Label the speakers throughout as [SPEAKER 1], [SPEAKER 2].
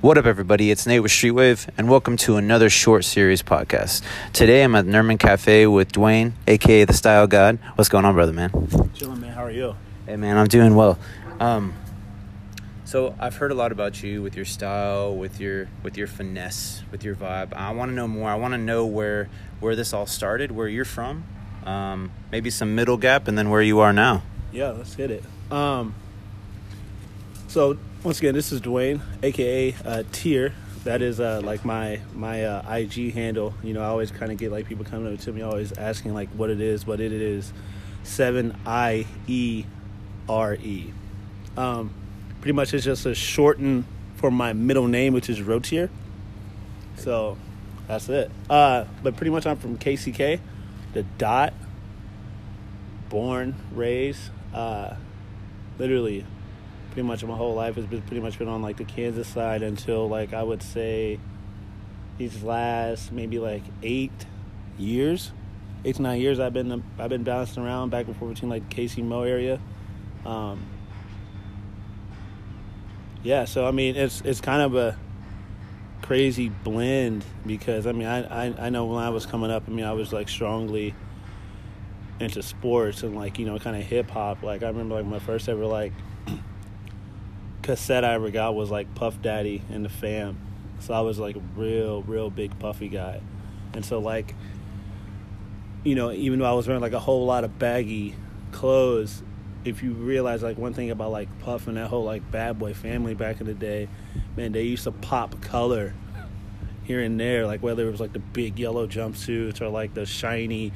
[SPEAKER 1] What up, everybody? It's Nate with Streetwave, and welcome to another short series podcast. Today, I'm at Nerman Cafe with Dwayne, aka the Style God. What's going on, brother, man?
[SPEAKER 2] Chilling, man. How are you?
[SPEAKER 1] Hey, man, I'm doing well. Um, so I've heard a lot about you with your style, with your with your finesse, with your vibe. I want to know more. I want to know where where this all started, where you're from, um, maybe some middle gap, and then where you are now.
[SPEAKER 2] Yeah, let's hit it. Um, so once again, this is Dwayne, aka uh, Tier. That is uh, like my my uh, IG handle. You know, I always kind of get like people coming up to me, always asking like what it is, but it is seven I E R E. Um, pretty much, it's just a shorten for my middle name, which is Rotier. So that's it. Uh, but pretty much, I'm from KCK, the dot. Born, raised, uh, literally pretty much my whole life has been pretty much been on like the Kansas side until like I would say these last maybe like eight years, eight to nine years. I've been I've been bouncing around back and forth between like KC Mo area. Um, yeah, so I mean it's it's kind of a crazy blend because I mean I, I I know when I was coming up, I mean I was like strongly into sports and like you know kind of hip hop. Like I remember like my first ever like cassette I ever got was like Puff Daddy and the Fam. So I was like a real, real big Puffy guy. And so like, you know, even though I was wearing like a whole lot of baggy clothes, if you realize like one thing about like Puff and that whole like bad boy family back in the day, man, they used to pop color here and there, like whether it was like the big yellow jumpsuits or like the shiny,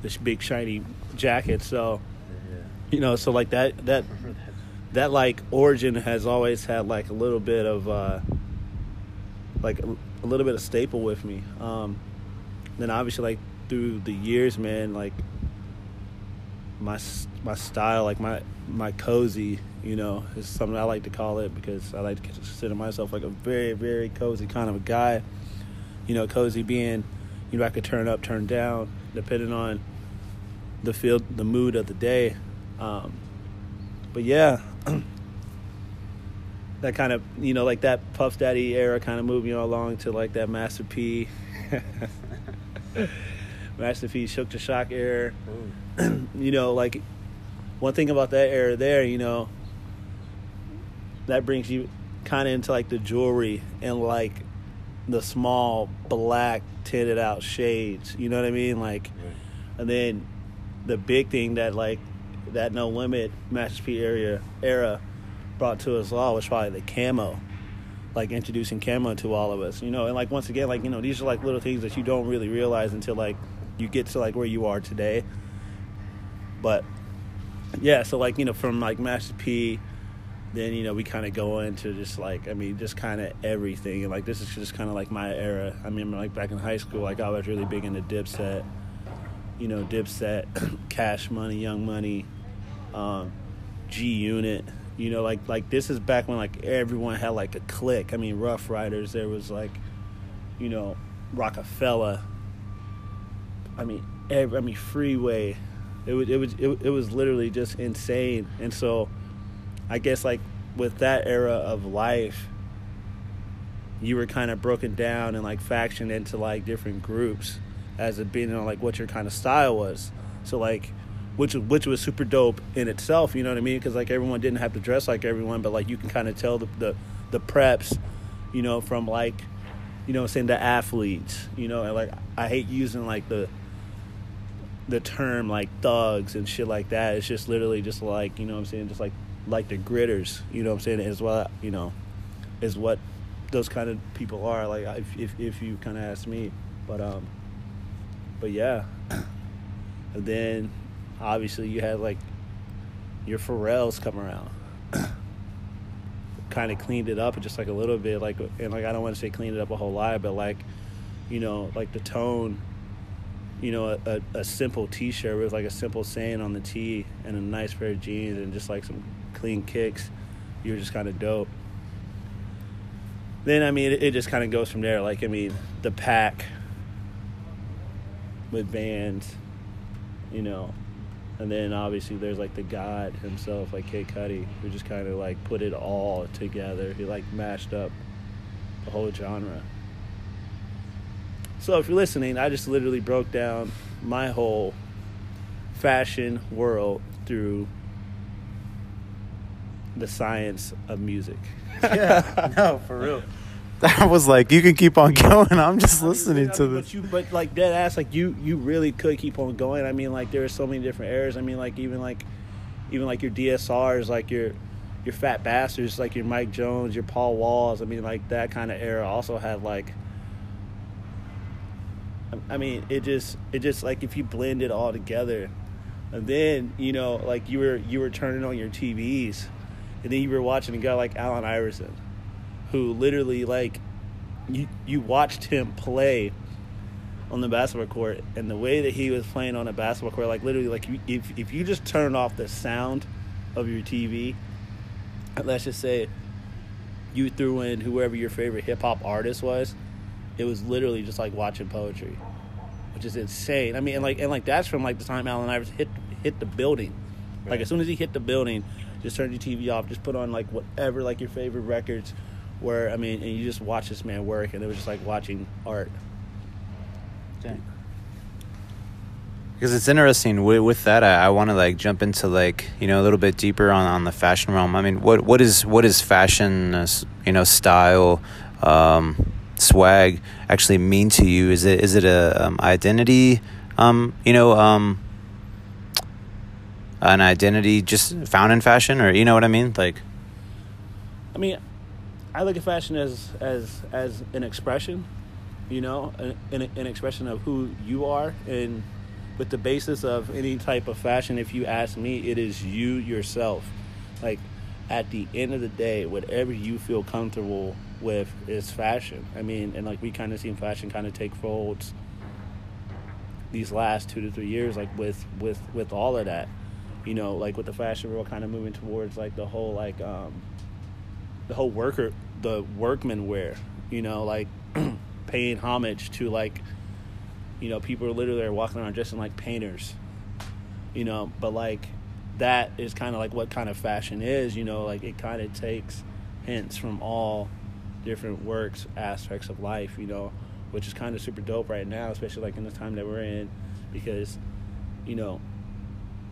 [SPEAKER 2] this big shiny jacket. So, you know, so like that that that like origin has always had like a little bit of uh, like a, little bit of staple with me. Um, then obviously like through the years, man, like my my style, like my my cozy, you know, is something I like to call it because I like to consider myself like a very very cozy kind of a guy. You know, cozy being, you know, I could turn up, turn down, depending on the field, the mood of the day. Um, but yeah, that kind of you know like that Puff Daddy era kind of moved moving along to like that Master P, Master P Shook the Shock era. you know, like one thing about that era there, you know, that brings you kind of into like the jewelry and like the small black tinted out shades. You know what I mean? Like, right. and then the big thing that like that No Limit Master P area era brought to us all was probably the camo, like introducing camo to all of us. You know, and like once again, like you know, these are like little things that you don't really realize until like you get to like where you are today. But yeah, so like you know, from like Master P, then you know we kind of go into just like I mean, just kind of everything, and like this is just kind of like my era. I mean, like back in high school, like I was really big into Dipset. You know, Dipset, Cash Money, Young Money, um, G Unit. You know, like like this is back when like everyone had like a clique. I mean, Ruff Ryders. There was like, you know, Roc-A-Fella. I mean, every, I mean Freeway. It was it was it, it was literally just insane. And so, I guess like with that era of life, you were kind of broken down and like factioned into like different groups as it being on like what your kind of style was. So like which which was super dope in itself. You know what I mean? Because like everyone didn't have to dress like everyone, but like you can kind of tell the, the the preps, you know, from like, you know, saying the athletes. You know, and like I hate using like the the term like thugs and shit like that. It's just literally just like you know what I'm saying, just like like the gritters. You know what I'm saying? Is what you know, is what those kind of people are. Like if if, if you kind of ask me, but um, but yeah. And then obviously you had like your Pharrells come around. kind of cleaned it up just like a little bit like and like I don't want to say cleaned it up a whole lot but like you know like the tone you know a, a, a simple t-shirt with like a simple saying on the tee and a nice pair of jeans and just like some clean kicks you're just kind of dope then I mean it, it just kind of goes from there like I mean the pack with bands you know and then obviously there's like the God himself, like Kid Cudi, who just kind of like put it all together. He like mashed up the whole genre. So if you're listening, I just literally broke down my whole fashion world through the science of music.
[SPEAKER 1] yeah, no, for real. That was like you can keep on going. I'm just listening
[SPEAKER 2] I
[SPEAKER 1] to this.
[SPEAKER 2] But, you, but like dead ass, like you, you really could keep on going. I mean, like there are so many different eras. I mean, like even like, even like your DSRs, like your, your fat bastards, like your Mike Jones, your Paul Walls. I mean, like that kind of era also had like. I mean, it just, it just like if you blend it all together, and then you know, like you were, you were turning on your TVs, and then you were watching a guy like Allen Iverson who literally like you you watched him play on the basketball court and the way that he was playing on a basketball court like literally like you, if if you just turned off the sound of your TV let's just say you threw in whoever your favorite hip hop artist was it was literally just like watching poetry which is insane. I mean and like and like that's from like the time Allen Iverson hit hit the building. Like as soon as he hit the building just turn your TV off just put on like whatever like your favorite records where I mean, and you just watch this man work, and it was just like watching art.
[SPEAKER 1] Because it's interesting with, with that, I, I want to like jump into like you know a little bit deeper on, on the fashion realm. I mean, what what is what is fashion, uh, you know, style, um, swag actually mean to you? Is it is it a um, identity, um, you know, um, an identity just found in fashion, or you know what I mean? Like,
[SPEAKER 2] I mean, I look at fashion as as as an expression, you know, an, an expression of who you are, and with the basis of any type of fashion, if you ask me, it is you yourself. Like at the end of the day, whatever you feel comfortable with is fashion. I mean, and like we kind of seen fashion kind of take folds these last two to three years, like with with with all of that, you know, like with the fashion world kind of moving towards like the whole like um the whole worker the workman wear you know like paying homage to like you know people are literally are walking around dressing like painters you know but like that is kind of like what kind of fashion is you know like it kind of takes hints from all different works aspects of life you know which is kind of super dope right now especially like in the time that we're in because you know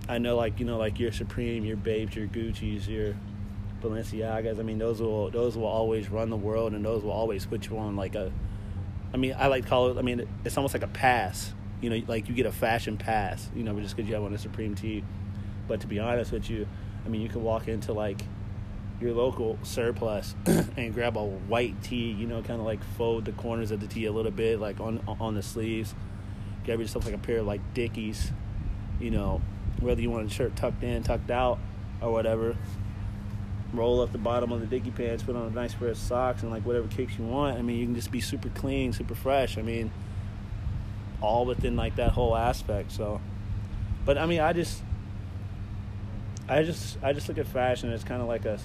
[SPEAKER 2] i know like you know like your supreme your Bapes your gucci's your Balenciagas. I mean, those will those will always run the world, and those will always put you on like a. I mean, I like to call it. I mean, it's almost like a pass. You know, like you get a fashion pass. You know, just because you have on a Supreme tee. But to be honest with you, I mean, you can walk into like your local surplus and grab a white tee. You know, kind of like fold the corners of the tee a little bit, like on on the sleeves. Grab yourself like a pair of like Dickies. You know, whether you want a shirt tucked in, tucked out, or whatever roll up the bottom of the dicky pants, put on a nice pair of socks, and like whatever kicks you want. I mean, you can just be super clean, super fresh. I mean, all within like that whole aspect. So, but I mean, I just, I just, I just look at fashion as kind of like a,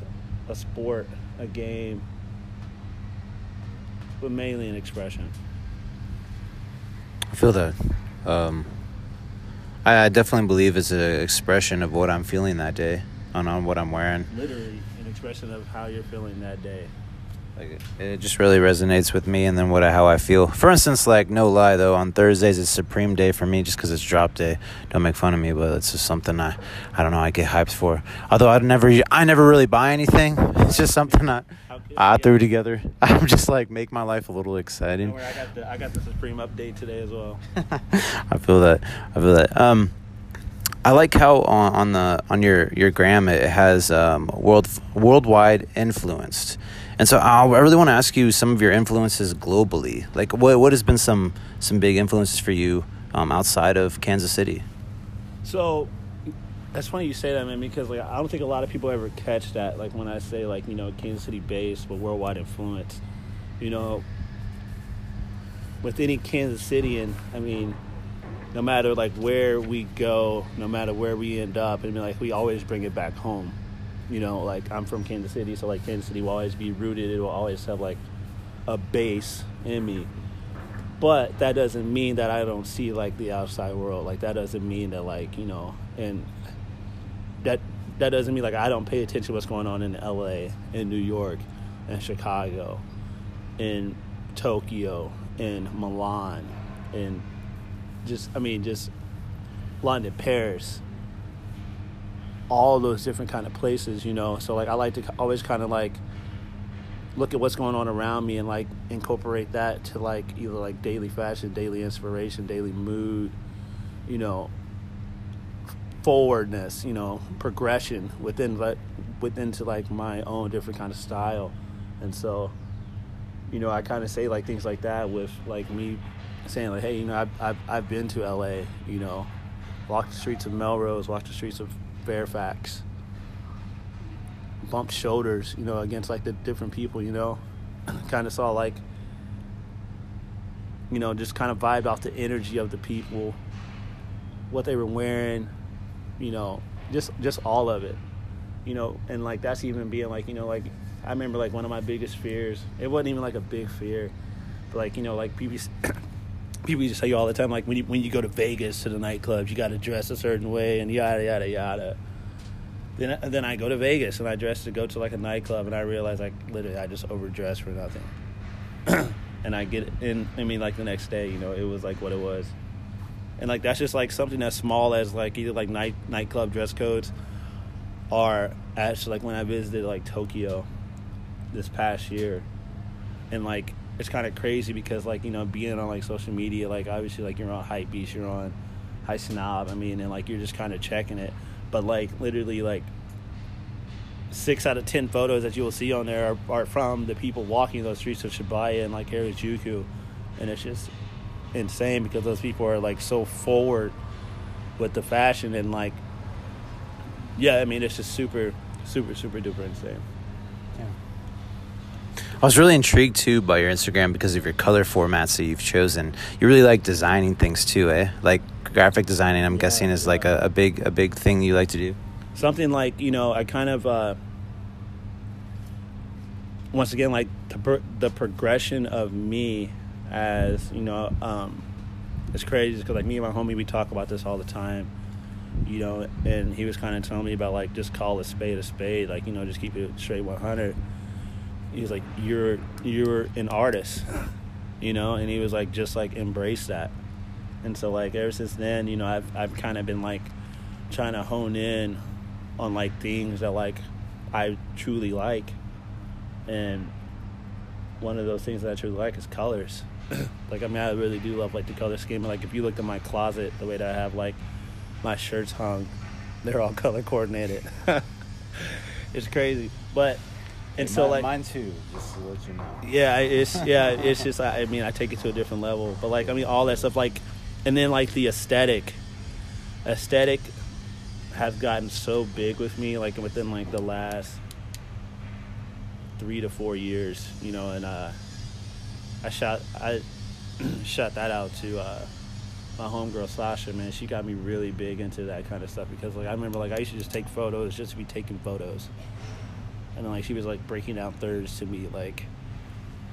[SPEAKER 2] a sport, a game, but mainly an expression.
[SPEAKER 1] I feel that. Um, I, I definitely believe it's an expression of what I'm feeling that day on, on what I'm wearing.
[SPEAKER 2] Literally, expression of how you're feeling that day.
[SPEAKER 1] Like it just really resonates with me and then what I, how I feel. For instance, like no lie though, on Thursdays it's Supreme Day for me just because it's drop day. Don't make fun of me, but it's just something I, I don't know, I get hyped for. Although I never, I never really buy anything. It's just something I, I threw together. I'm just like make my life a little
[SPEAKER 2] Don't
[SPEAKER 1] exciting.
[SPEAKER 2] worry, I got the I got the Supreme update today as well.
[SPEAKER 1] I feel that. I feel that. Um, I like how on, on the on your your gram it has um, world worldwide influenced, and so I I really want to ask you some of your influences globally. Like what what has been some some big influences for you um, outside of Kansas City?
[SPEAKER 2] So that's funny you say that, man, because like I don't think a lot of people ever catch that. Like when I say like you know Kansas City based but worldwide influence, you know, with any Kansas Cityan, I mean, no matter like where we go, no matter where we end up, mean like we always bring it back home. You know, like I'm from Kansas City, so like Kansas City will always be rooted. It will always have like a base in me. but that doesn't mean that I don't see like the outside world. Like that doesn't mean that like you know, and that that doesn't mean like I don't pay attention to what's going on in L.A., in New York, in Chicago, in Tokyo, in Milan, in just I mean just London, Paris, all those different kind of places, you know. So like I like to always kind of like look at what's going on around me and like incorporate that to like either like daily fashion, daily inspiration, daily mood, you know, forwardness, you know, progression within like within to like my own different kind of style. And so, you know, I kind of say like things like that with like me saying like, hey, you know, I've I've, I've been to L.A. You know, walked the streets of Melrose, walked the streets of Fairfax, bumped shoulders, you know, against like the different people, you know, kind of saw like, you know, just kind of vibed off the energy of the people, what they were wearing, you know, just just all of it, you know, and like that's even being like, you know, like I remember like one of my biggest fears. It wasn't even like a big fear, but like you know, like people. people used to tell you all the time, like when you when you go to Vegas to the nightclubs, you got to dress a certain way and yada yada yada. Then then I go to Vegas and I dress to go to like a nightclub and I realize like literally I just overdressed for nothing. and I get in. I mean, like the next day, you know, it was like what it was. And like that's just like something as small as like either like night nightclub dress codes, or actually like when I visited like Tokyo, this past year, and like it's kind of crazy because like you know being on like social media like obviously like you're on Hypebeast you're on Highsnob I mean and like you're just kind of checking it. But like literally like six out of ten photos that you will see on there are, are from the people walking those streets of Shibuya and like Harajuku. And it's just insane because those people are like so forward with the fashion and like yeah I mean it's just super super super duper insane
[SPEAKER 1] I was really intrigued too by your Instagram because of your color formats that you've chosen. You really like designing things too, eh? Like graphic designing. I'm yeah, guessing is yeah. like a, a, big a big thing you like to do.
[SPEAKER 2] Something like you know, I kind of uh, once again like the, pro- the progression of me as you know, um, it's crazy because like me and my homie we talk about this all the time. You know, and he was kind of telling me about like just call a spade a spade, like you know, just keep it straight 100 he was like you're you're an artist you know and he was like just like embrace that. And so like ever since then you know i've i've kind of been like trying to hone in on like things that like i truly like. And one of those things that i truly like is colors. Like i mean i really do love like the color scheme like if you look at my closet the way that i have like my shirts hung they're all color coordinated. It's crazy. But and so
[SPEAKER 1] mine,
[SPEAKER 2] like
[SPEAKER 1] mine too just to let you know.
[SPEAKER 2] Yeah it's yeah it's just i mean i take it to a different level but like i mean all that stuff like and then like the aesthetic aesthetic has gotten so big with me like within like the last three to four years you know and uh i shot i shot that out to uh my homegirl Sasha, man, she got me really big into that kind of stuff because like I remember like I used to just take photos just to be taking photos and like she was like breaking down thirds to me like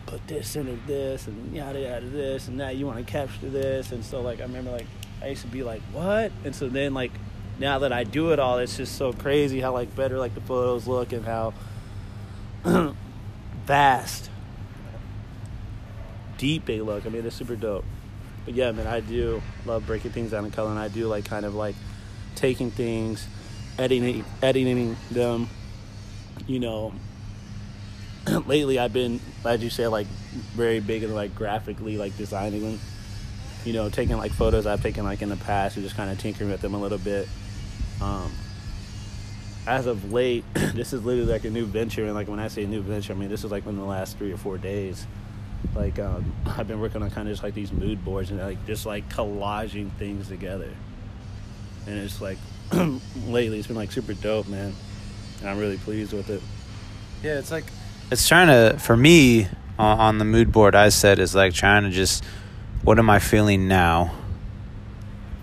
[SPEAKER 2] put this into this and yada yada this and that. You want to capture this and so like I remember like I used to be like what? And so then like now that I do it all it's just so crazy how like better like the photos look and how vast deep they look. I mean they're super dope. But yeah man I do love breaking things down in color and I do like kind of like taking things editing editing them you know, lately I've been, as you say, like very big and like graphically like designing them. You know, taking like photos I've taken like in the past and just kind of tinkering with them a little bit. Um, as of late, this is literally like a new venture, and like when I say a new venture, I mean this is like in the last three or four days. Like um, I've been working on kind of just like these mood boards and like just like collaging things together, and it's like lately it's been like super dope, man and I'm really pleased with it.
[SPEAKER 1] Yeah, it's like it's trying to for me on, on the mood board. I said is like trying to just what am I feeling now,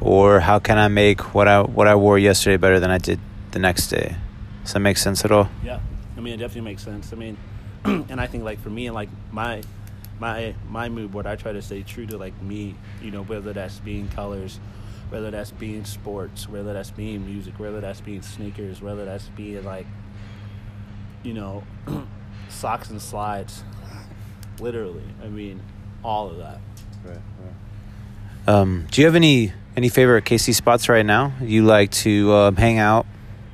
[SPEAKER 1] or how can I make what I what I wore yesterday better than I did the next day. Does that make sense at all?
[SPEAKER 2] Yeah, I mean it definitely makes sense. I mean, and I think like for me and like my my my mood board, I try to stay true to like me. You know, whether that's being colors, whether that's being sports, whether that's being music, whether that's being sneakers, whether that's being like, you know, socks and slides. Literally, I mean, all of that.
[SPEAKER 1] Right. right. Um, do you have any any favorite KC spots right now? You like to um, hang out,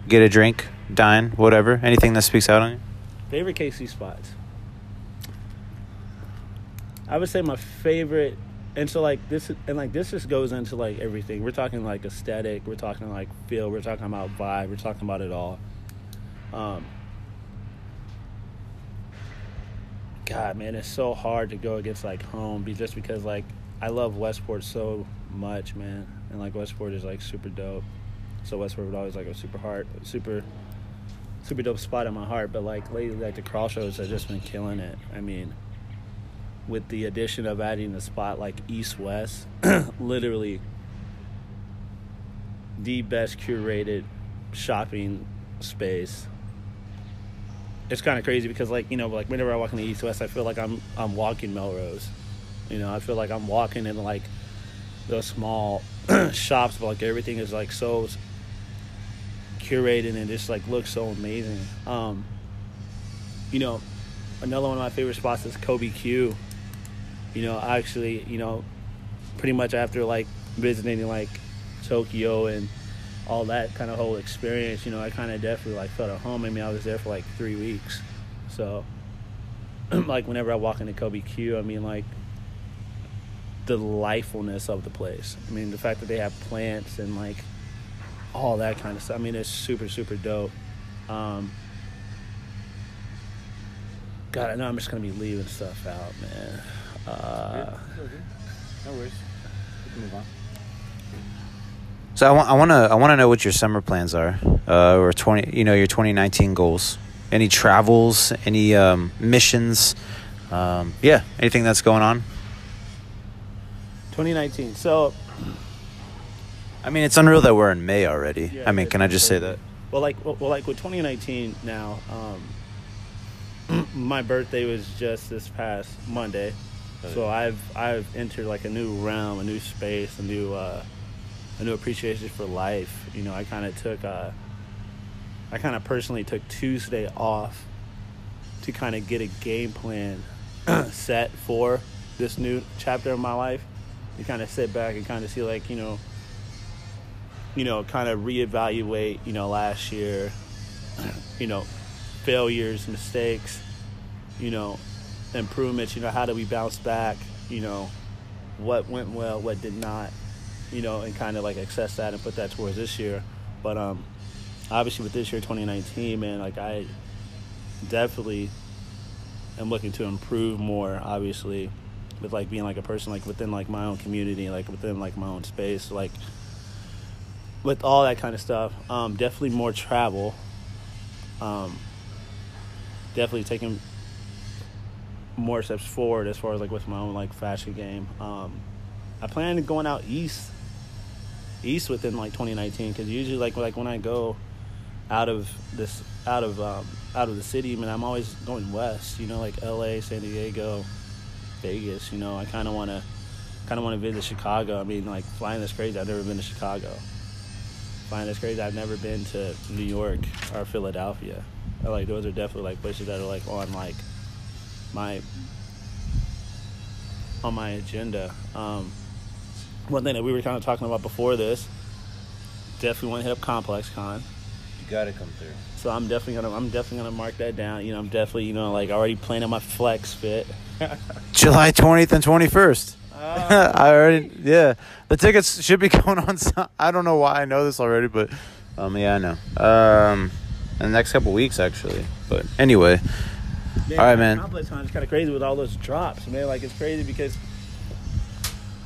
[SPEAKER 1] get a drink, dine, whatever. Anything that speaks out on you?
[SPEAKER 2] Favorite KC spots. I would say my favorite, and so like this, and like this just goes into like everything. We're talking like aesthetic. We're talking like feel. We're talking about vibe. We're talking about it all. Um, God, man, it's so hard to go against like home, just because like I love Westport so much, man, and like Westport is like super dope. So Westport would always like a super hard, super, super dope spot in my heart. But like lately, like the crawl shows have just been killing it. I mean, with the addition of adding a spot like East West, literally the best curated shopping space it's kind of crazy because like you know like whenever I walk in the East West, I feel like I'm I'm walking Melrose. You know, I feel like I'm walking in like the small shops, but like everything is like so curated and just like looks so amazing. Um, you know, another one of my favorite spots is Kobe Q. You know, actually, you know, pretty much after like visiting like Tokyo and all that kind of whole experience, you know, I kind of definitely like felt at home. I mean, I was there for like three weeks, so like whenever I walk into Kobe Q, I mean like the lifefulness of the place. I mean, the fact that they have plants and like all that kind of stuff. I mean, it's super super dope. Um, God, I know I'm just gonna be leaving stuff out, man. Uh,
[SPEAKER 1] no worries. We can move on. So I want I want to I want to know what your summer plans are, uh, or twenty you know your twenty nineteen goals. Any travels, any um, missions, um, yeah, anything that's going on.
[SPEAKER 2] Twenty nineteen. So,
[SPEAKER 1] I mean, it's unreal that we're in May already. Yeah, I mean, can I just say that?
[SPEAKER 2] Well, like well, like with twenty nineteen now. Um, my birthday was just this past Monday, so I've I've entered like a new realm, a new space, a new. Uh, a new appreciation for life. You know, I kind of took, uh, I kind of personally took Tuesday off to kind of get a game plan set for this new chapter of my life. To kind of sit back and kind of see, like, you know, you know, kind of reevaluate, you know, last year, you know, failures, mistakes, you know, improvements, you know, how do we bounce back, you know, what went well, what did not you know, and kind of like access that and put that towards this year. But um, obviously with this year, 2019, man, like I definitely am looking to improve more. Obviously, with like being like a person like within like my own community, like within like my own space, like with all that kind of stuff. Um, definitely more travel. Um, definitely taking more steps forward as far as like with my own like fashion game. Um, I plan on going out east east within like 2019 because usually like like when I go out of this out of um, out of the city, I mean I'm always going west. You know, like L.A., San Diego, Vegas. You know, I kind of want to kind of want to visit Chicago. I mean, like flying this crazy. I've never been to Chicago. Flying this crazy. I've never been to New York or Philadelphia. Like those are definitely like places that are like on like my on my agenda. Um, one thing that we were kind of talking about before this, definitely want to hit up Complex Con.
[SPEAKER 1] You gotta come through.
[SPEAKER 2] So I'm definitely gonna I'm definitely gonna mark that down. You know, I'm definitely you know like already planning my flex fit.
[SPEAKER 1] July 20th and 21st. Uh, I already yeah. The tickets should be going on. I don't know why I know this already, but um yeah I know. Um, in the next couple weeks actually. But anyway.
[SPEAKER 2] Man, all right, man. Complex Con is kind of crazy with all those drops, man. Like it's crazy because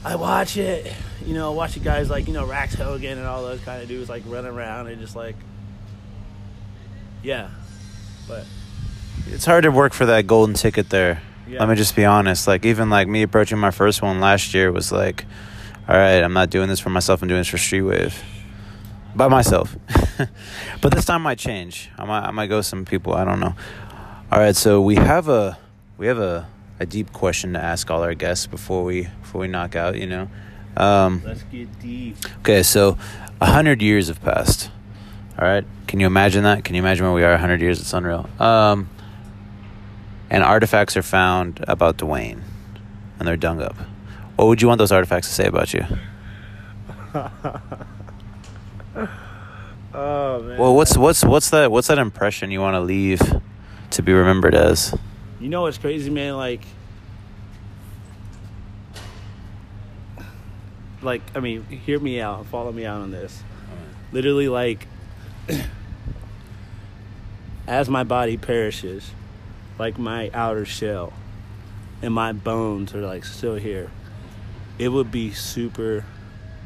[SPEAKER 2] I watch it, you know, watch the guys like, you know, Rax Hogan and all those kind of dudes like running around and just like, yeah. But
[SPEAKER 1] it's hard to work for that golden ticket there. Yeah. Let me just be honest. Like, even like me approaching my first one last year was like, all right, I'm not doing this for myself, I'm doing this for Streetwave by myself. but this time might change. I might, I might go some people. I don't know. All right, so we have a we have a a deep question to ask all our guests before we before we knock out. You know. Um,
[SPEAKER 2] Let's get deep.
[SPEAKER 1] okay, so a hundred years have passed. All right, can you imagine that? Can you imagine where we are? a hundred years. It's unreal. Um, and artifacts are found about Dwayne, and they're dung up. What would you want those artifacts to say about you?
[SPEAKER 2] Oh man.
[SPEAKER 1] Well, what's what's what's that what's that impression you want to leave to be remembered as?
[SPEAKER 2] You know what's crazy, man? Like, like I mean, hear me out, follow me out on this. Literally, like, as my body perishes, like my outer shell, and my bones are like still here. It would be super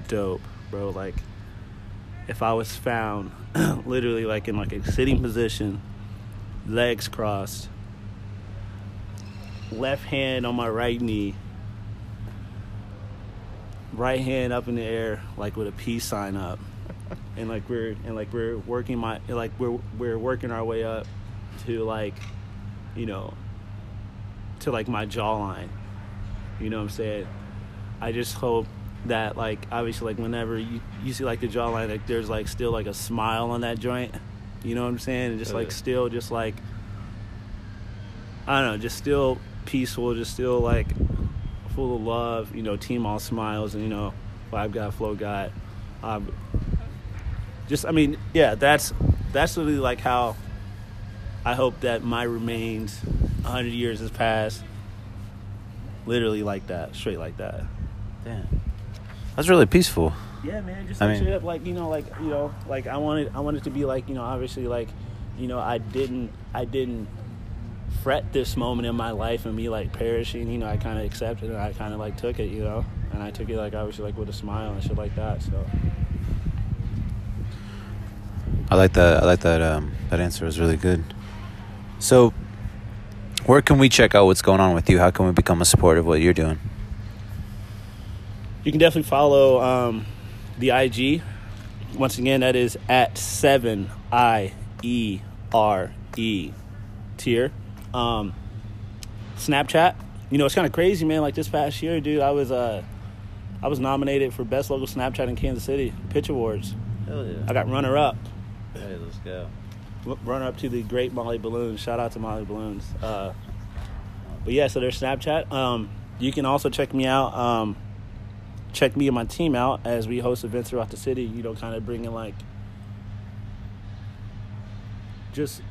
[SPEAKER 2] dope, bro. Like, if I was found, literally, like in like a sitting position, legs crossed left hand on my right knee, right hand up in the air, like with a peace sign up, and like we're and like we're working my like we're we're working our way up to like, you know, to like my jawline. You know what I'm saying? I just hope that like obviously like whenever you you see like the jawline, like there's like still like a smile on that joint. You know what I'm saying? And just like still just like I don't know, just still peaceful, just still like full of love. You know, team all smiles, and you know, vibe got flow got. Um, just, I mean, yeah, that's that's really like how I hope that my remains. hundred years has passed. Literally like that, straight like that.
[SPEAKER 1] Damn, that's really peaceful.
[SPEAKER 2] Yeah, man. Just
[SPEAKER 1] I
[SPEAKER 2] like
[SPEAKER 1] mean-
[SPEAKER 2] straight up, like you know, like you know, like I wanted, I wanted to be like you know, obviously, like you know, I didn't, I didn't fret this moment in my life and me like perishing. You know, I kind of accepted it. I kind of like took it, you know, and I took it like obviously like with a smile and shit like that. So
[SPEAKER 1] I like that. I like that. Um, that answer was really good. So, where can we check out what's going on with you? How can we become a supporter of what you're doing?
[SPEAKER 2] you can definitely follow um, the IG. Once again, that is at seven I E R E tier. Um, Snapchat. You know, it's kind of crazy, man. Like this past year, dude, I was uh, I was nominated for best local Snapchat in Kansas City Pitch Awards.
[SPEAKER 1] Hell yeah!
[SPEAKER 2] I got runner up,
[SPEAKER 1] Hey, let's go.
[SPEAKER 2] runner up to the great Molly Balloons. Shout out to Molly Balloons. Uh, but yeah, so there's Snapchat. Um, you can also check me out. Um, check me and my team out as we host events throughout the city. You know, kind of bringing like just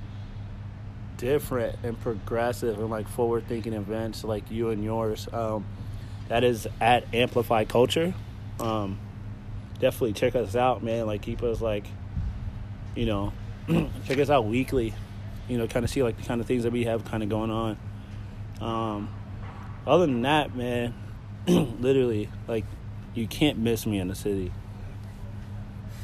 [SPEAKER 2] different and progressive and like forward thinking events like you and yours. Um, that is at Amplify Culture. Um, definitely check us out, man. Like keep us like, you know, check us out weekly. You know, kind of see like the kind of things that we have kind of going on. Um, other than that, man, literally like you can't miss me in the city.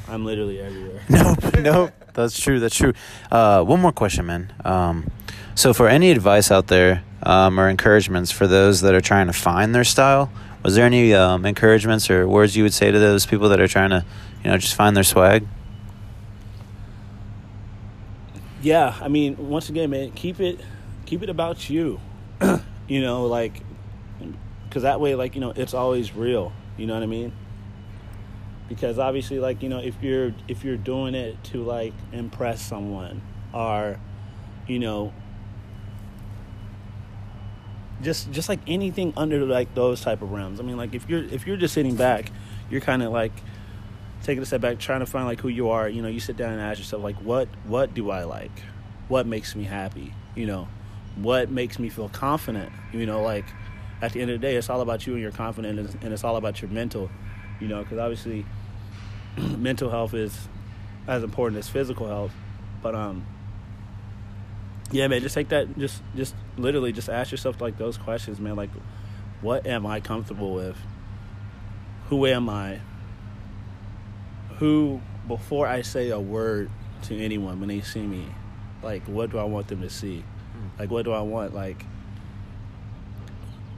[SPEAKER 2] I'm literally everywhere.
[SPEAKER 1] Nope, nope. That's true. That's true. Uh, one more question, man. Um, so, for any advice out there um, or encouragements for those that are trying to find their style, was there any um, encouragements or words you would say to those people that are trying to, you know, just find their swag?
[SPEAKER 2] Yeah, I mean, once again, man, keep it keep it about you. you know, like cuz that way like, you know, it's always real. You know what I mean? Because obviously like, you know, if you're if you're doing it to like impress someone or you know, just just like anything under like those type of realms. I mean, like if you're if you're just sitting back, you're kind of like taking a step back, trying to find like who you are. You know, you sit down and ask yourself like, what what do I like? What makes me happy? You know, what makes me feel confident? You know, like at the end of the day, it's all about you and your confidence, and it's all about your mental. You know, because obviously, mental health is as important as physical health. But um, yeah, man, just take that. Just just literally just ask yourself like those questions, man. Like, what am I comfortable with? Who am I? who before I say a word to anyone when they see me, like what do I want them to see? Like what do I want like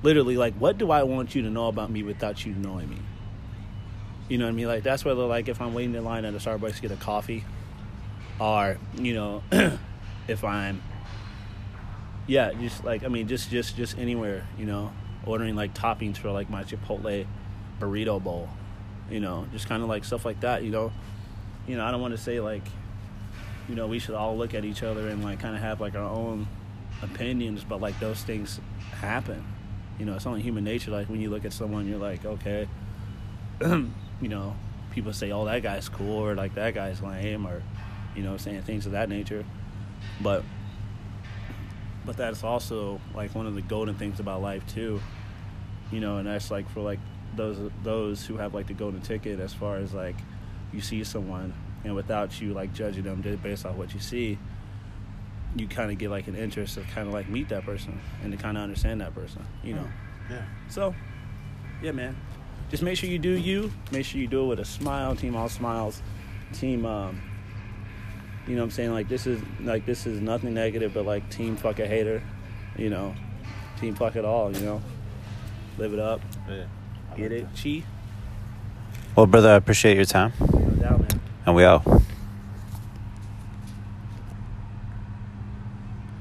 [SPEAKER 2] literally like what do I want you to know about me without you knowing me? You know what I mean? Like that's whether like if I'm waiting in line at a Starbucks to get a coffee or, you know, if I'm Yeah, just like I mean, just just just anywhere, you know, ordering like toppings for like my Chipotle burrito bowl, you know, just kind of like stuff like that, you know. You know, I don't want to say like, you know, we should all look at each other and like kind of have like our own opinions, but like those things happen. You know, it's only human nature. Like when you look at someone, you're like, okay, you know, people say, oh, that guy's cool, or like that guy's lame, or you know, saying things of that nature. But but that's also like one of the golden things about life too. You know, and that's like for like those those who have like the golden ticket as far as like you see someone and without you like judging them based off what you see, you kind of get like an interest of kind of like meet that person and to kind of understand that person. You know.
[SPEAKER 1] Yeah.
[SPEAKER 2] So, yeah, man. Just make sure you do you. Make sure you do it with a smile. Team all smiles. Team. Um, you know what I'm saying? Like this is like this is nothing negative, but like team fuck a hater. You know, team fuck it all. You know, live it up.
[SPEAKER 1] Yeah.
[SPEAKER 2] Get it, chi.
[SPEAKER 1] Well, brother, I appreciate your time,
[SPEAKER 2] Down, man.
[SPEAKER 1] and we out.